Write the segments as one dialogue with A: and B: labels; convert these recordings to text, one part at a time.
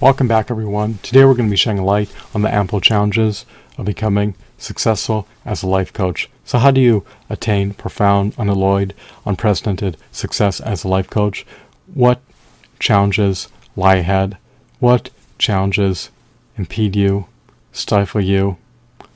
A: Welcome back, everyone. Today we're going to be shedding light on the ample challenges of becoming successful as a life coach. So, how do you attain profound, unalloyed, unprecedented success as a life coach? What challenges lie ahead? What challenges impede you, stifle you,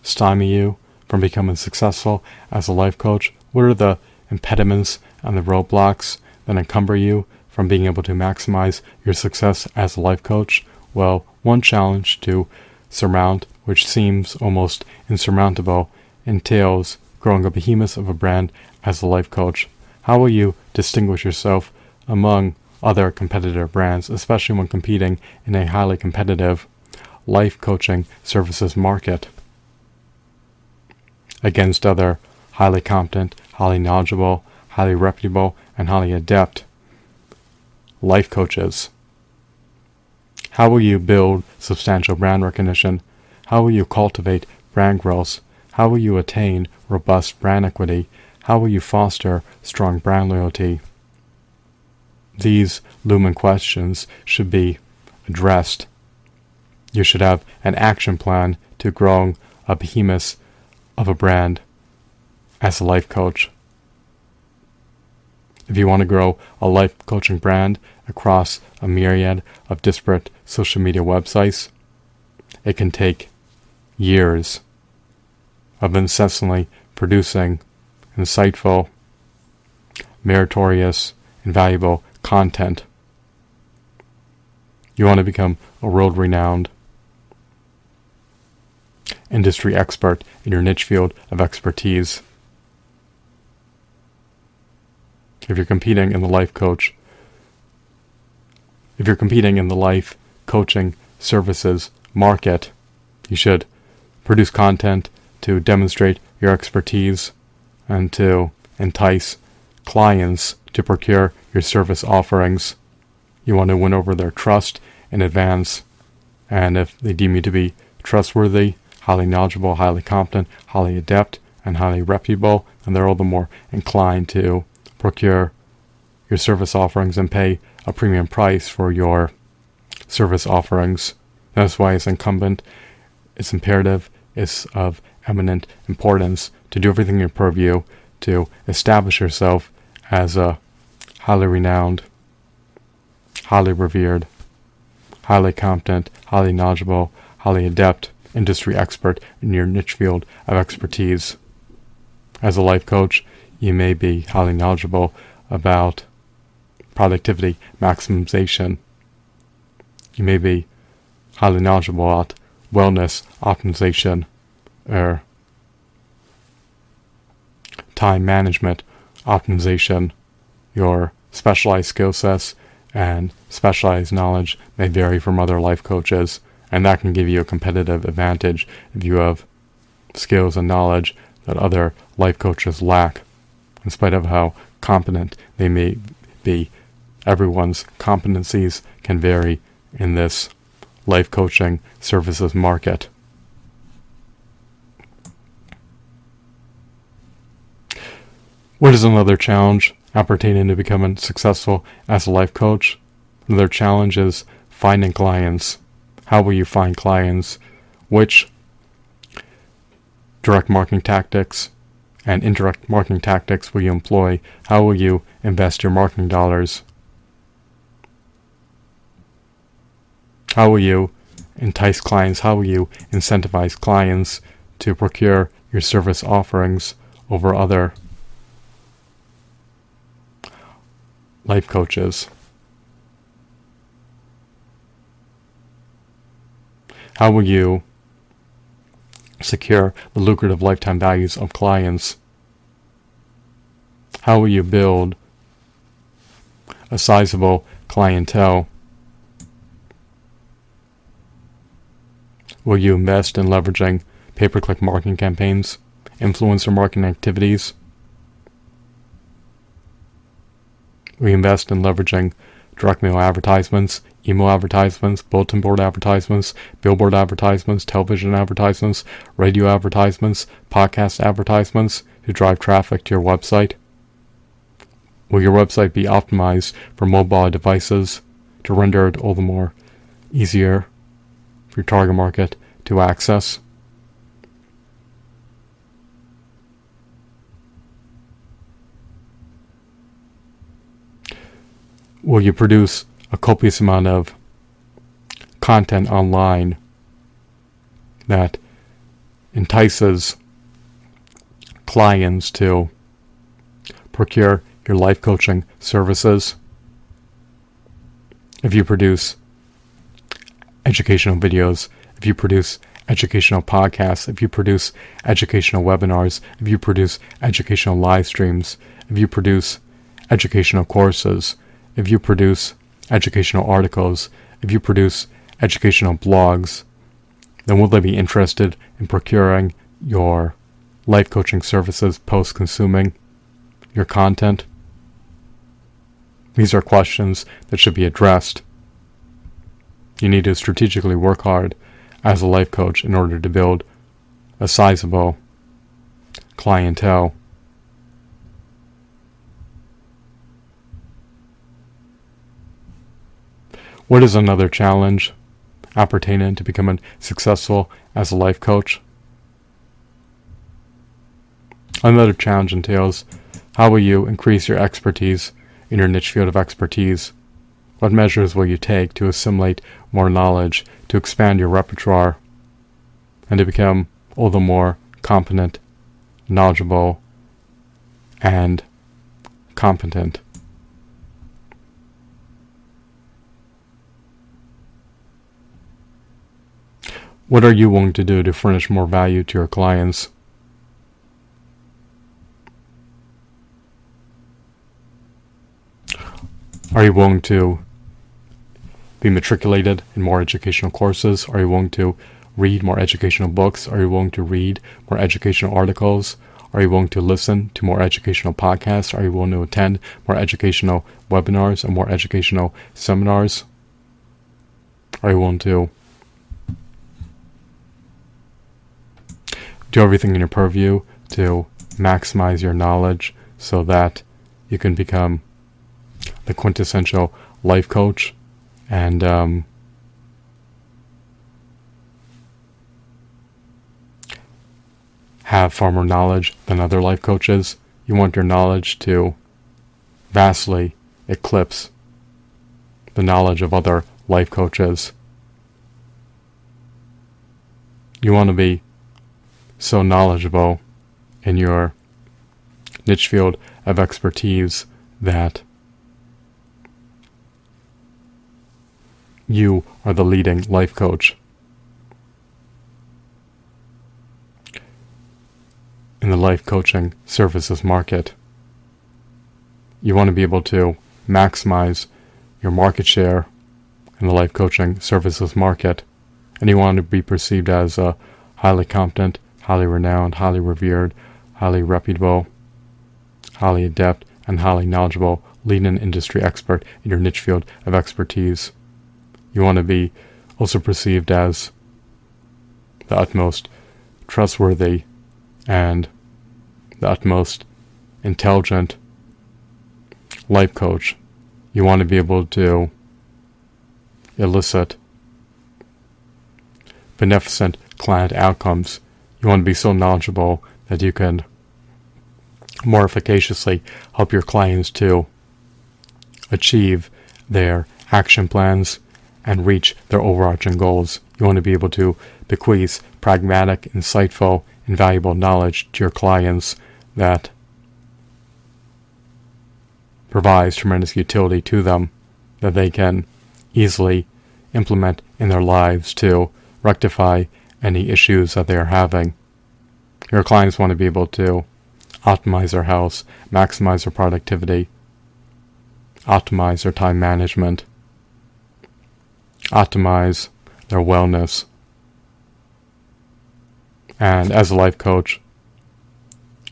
A: stymie you from becoming successful as a life coach? What are the impediments and the roadblocks that encumber you from being able to maximize your success as a life coach? Well, one challenge to surmount, which seems almost insurmountable, entails growing a behemoth of a brand as a life coach. How will you distinguish yourself among other competitor brands, especially when competing in a highly competitive life coaching services market against other highly competent, highly knowledgeable, highly reputable, and highly adept life coaches. How will you build substantial brand recognition? How will you cultivate brand growth? How will you attain robust brand equity? How will you foster strong brand loyalty? These looming questions should be addressed. You should have an action plan to grow a behemoth of a brand as a life coach. If you want to grow a life coaching brand across a myriad of disparate social media websites, it can take years of incessantly producing insightful, meritorious, and valuable content. You want to become a world renowned industry expert in your niche field of expertise. If you're competing in the life coach, if you're competing in the life coaching services market, you should produce content to demonstrate your expertise and to entice clients to procure your service offerings. You want to win over their trust in advance, and if they deem you to be trustworthy, highly knowledgeable, highly competent, highly adept, and highly reputable, then they're all the more inclined to procure your service offerings and pay a premium price for your service offerings. That's why it's incumbent, it's imperative, it's of eminent importance to do everything in your purview to establish yourself as a highly renowned, highly revered, highly competent, highly knowledgeable, highly adept industry expert in your niche field of expertise. As a life coach, you may be highly knowledgeable about productivity maximization. You may be highly knowledgeable about wellness optimization or time management optimization. Your specialized skill sets and specialized knowledge may vary from other life coaches, and that can give you a competitive advantage if you have skills and knowledge that other life coaches lack in spite of how competent they may be. Everyone's competencies can vary in this life coaching services market. What is another challenge appertaining to becoming successful as a life coach? Another challenge is finding clients. How will you find clients? Which direct marketing tactics and indirect marketing tactics will you employ? How will you invest your marketing dollars? How will you entice clients? How will you incentivize clients to procure your service offerings over other life coaches? How will you secure the lucrative lifetime values of clients? How will you build a sizable clientele? Will you invest in leveraging pay per click marketing campaigns, influencer marketing activities? You invest in leveraging direct mail advertisements, email advertisements, bulletin board advertisements, billboard advertisements, television advertisements, radio advertisements, podcast advertisements to drive traffic to your website? Will your website be optimized for mobile devices to render it all the more easier for your target market to access. Will you produce a copious amount of content online that entices clients to procure your life coaching services? If you produce educational videos, if you produce educational podcasts, if you produce educational webinars, if you produce educational live streams, if you produce educational courses, if you produce educational articles, if you produce educational blogs, then will they be interested in procuring your life coaching services post consuming your content? These are questions that should be addressed you need to strategically work hard as a life coach in order to build a sizable clientele. What is another challenge appertaining to becoming successful as a life coach? Another challenge entails how will you increase your expertise in your niche field of expertise what measures will you take to assimilate more knowledge, to expand your repertoire, and to become all the more competent, knowledgeable, and competent? What are you willing to do to furnish more value to your clients? Are you willing to be matriculated in more educational courses? Are you willing to read more educational books? Are you willing to read more educational articles? Are you willing to listen to more educational podcasts? Are you willing to attend more educational webinars and more educational seminars? Are you willing to do everything in your purview to maximize your knowledge so that you can become the quintessential life coach and um, have far more knowledge than other life coaches. You want your knowledge to vastly eclipse the knowledge of other life coaches. You want to be so knowledgeable in your niche field of expertise that You are the leading life coach. In the life coaching services market, you want to be able to maximize your market share in the life coaching services market, and you want to be perceived as a highly competent, highly renowned, highly revered, highly reputable, highly adept, and highly knowledgeable leading industry expert in your niche field of expertise. You want to be also perceived as the utmost trustworthy and the utmost intelligent life coach. You want to be able to elicit beneficent client outcomes. You want to be so knowledgeable that you can more efficaciously help your clients to achieve their action plans and reach their overarching goals. You want to be able to bequeath pragmatic, insightful, and valuable knowledge to your clients that provides tremendous utility to them that they can easily implement in their lives to rectify any issues that they are having. Your clients want to be able to optimize their health, maximize their productivity, optimize their time management, optimize their wellness. And as a life coach,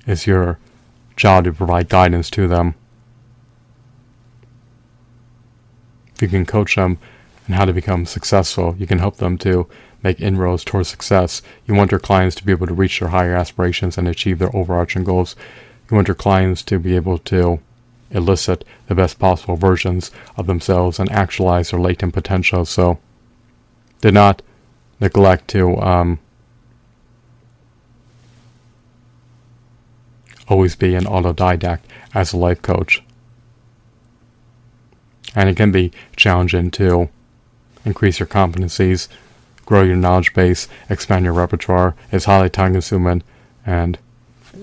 A: it's your job to provide guidance to them. If you can coach them on how to become successful, you can help them to make inroads towards success. You want your clients to be able to reach their higher aspirations and achieve their overarching goals. You want your clients to be able to elicit the best possible versions of themselves and actualize their latent potential. So do not neglect to um, always be an autodidact as a life coach. And it can be challenging to increase your competencies, grow your knowledge base, expand your repertoire. It's highly time consuming and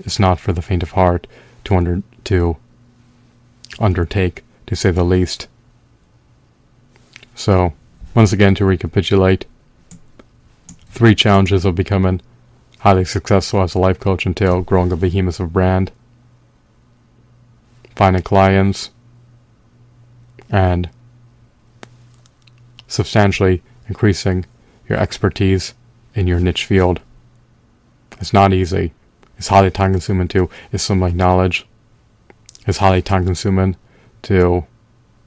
A: it's not for the faint of heart to under to undertake, to say the least. So, once again, to recapitulate, three challenges of becoming highly successful as a life coach entail growing a behemoth of brand, finding clients, and substantially increasing your expertise in your niche field. It's not easy. It's highly time consuming to assimilate knowledge. It's highly time consuming to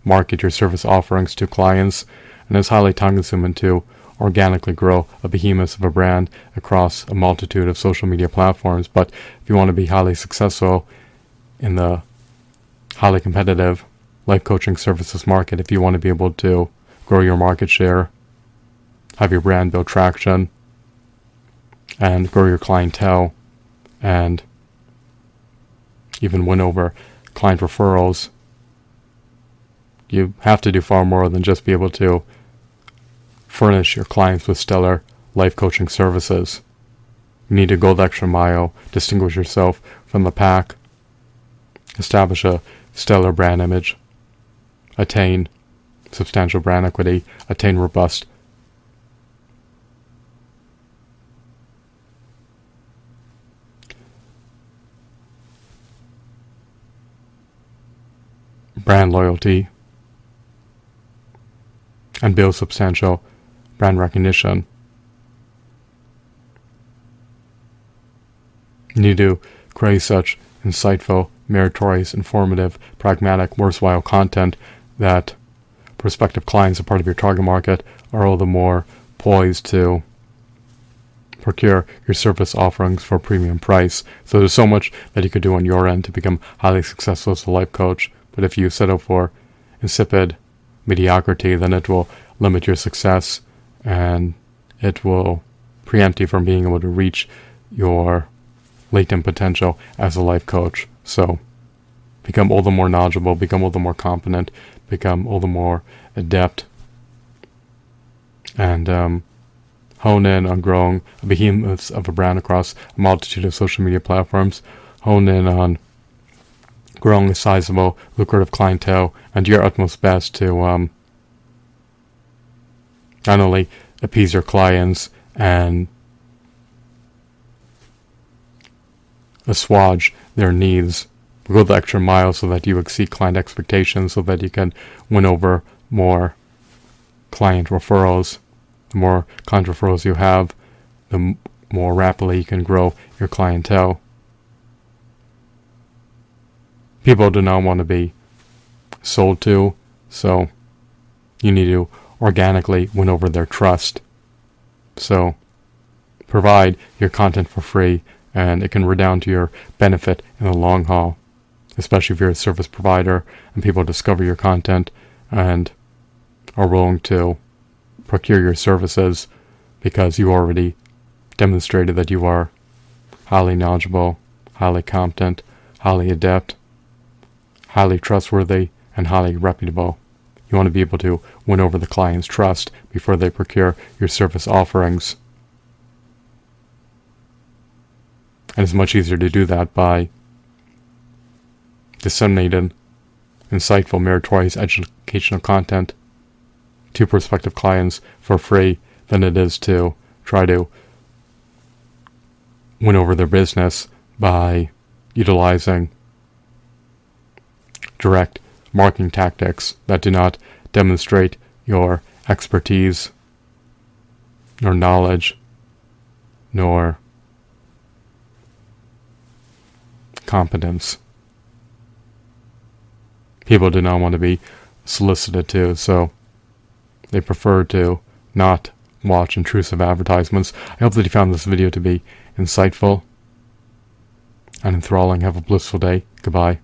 A: market your service offerings to clients. And it's highly time consuming to organically grow a behemoth of a brand across a multitude of social media platforms. But if you want to be highly successful in the highly competitive life coaching services market, if you want to be able to grow your market share, have your brand build traction, and grow your clientele, and even win over client referrals, you have to do far more than just be able to furnish your clients with stellar life coaching services. You need to go the extra mile, distinguish yourself from the pack, establish a stellar brand image, attain substantial brand equity, attain robust brand loyalty, and build substantial brand recognition. You need to create such insightful, meritorious, informative, pragmatic, worthwhile content that prospective clients, a part of your target market, are all the more poised to procure your service offerings for premium price. So there's so much that you could do on your end to become highly successful as a life coach. But if you settle for insipid mediocrity, then it will limit your success and it will preempt you from being able to reach your latent potential as a life coach. So become all the more knowledgeable, become all the more competent, become all the more adept, and um, hone in on growing a behemoth of a brand across a multitude of social media platforms. Hone in on growing a sizable, lucrative clientele, and do your utmost best to um, not only appease your clients and assuage their needs, but go the extra mile so that you exceed client expectations, so that you can win over more client referrals. The more client referrals you have, the more rapidly you can grow your clientele. People do not want to be sold to, so you need to organically win over their trust. So provide your content for free and it can redound to your benefit in the long haul, especially if you're a service provider and people discover your content and are willing to procure your services because you already demonstrated that you are highly knowledgeable, highly competent, highly adept, highly trustworthy, and highly reputable. You want to be able to win over the client's trust before they procure your service offerings. And it's much easier to do that by disseminating insightful, meritorious educational content to prospective clients for free than it is to try to win over their business by utilizing direct marketing tactics that do not demonstrate your expertise, nor knowledge, nor competence. People do not want to be solicited to, so they prefer to not watch intrusive advertisements. I hope that you found this video to be insightful and enthralling. Have a blissful day. Goodbye.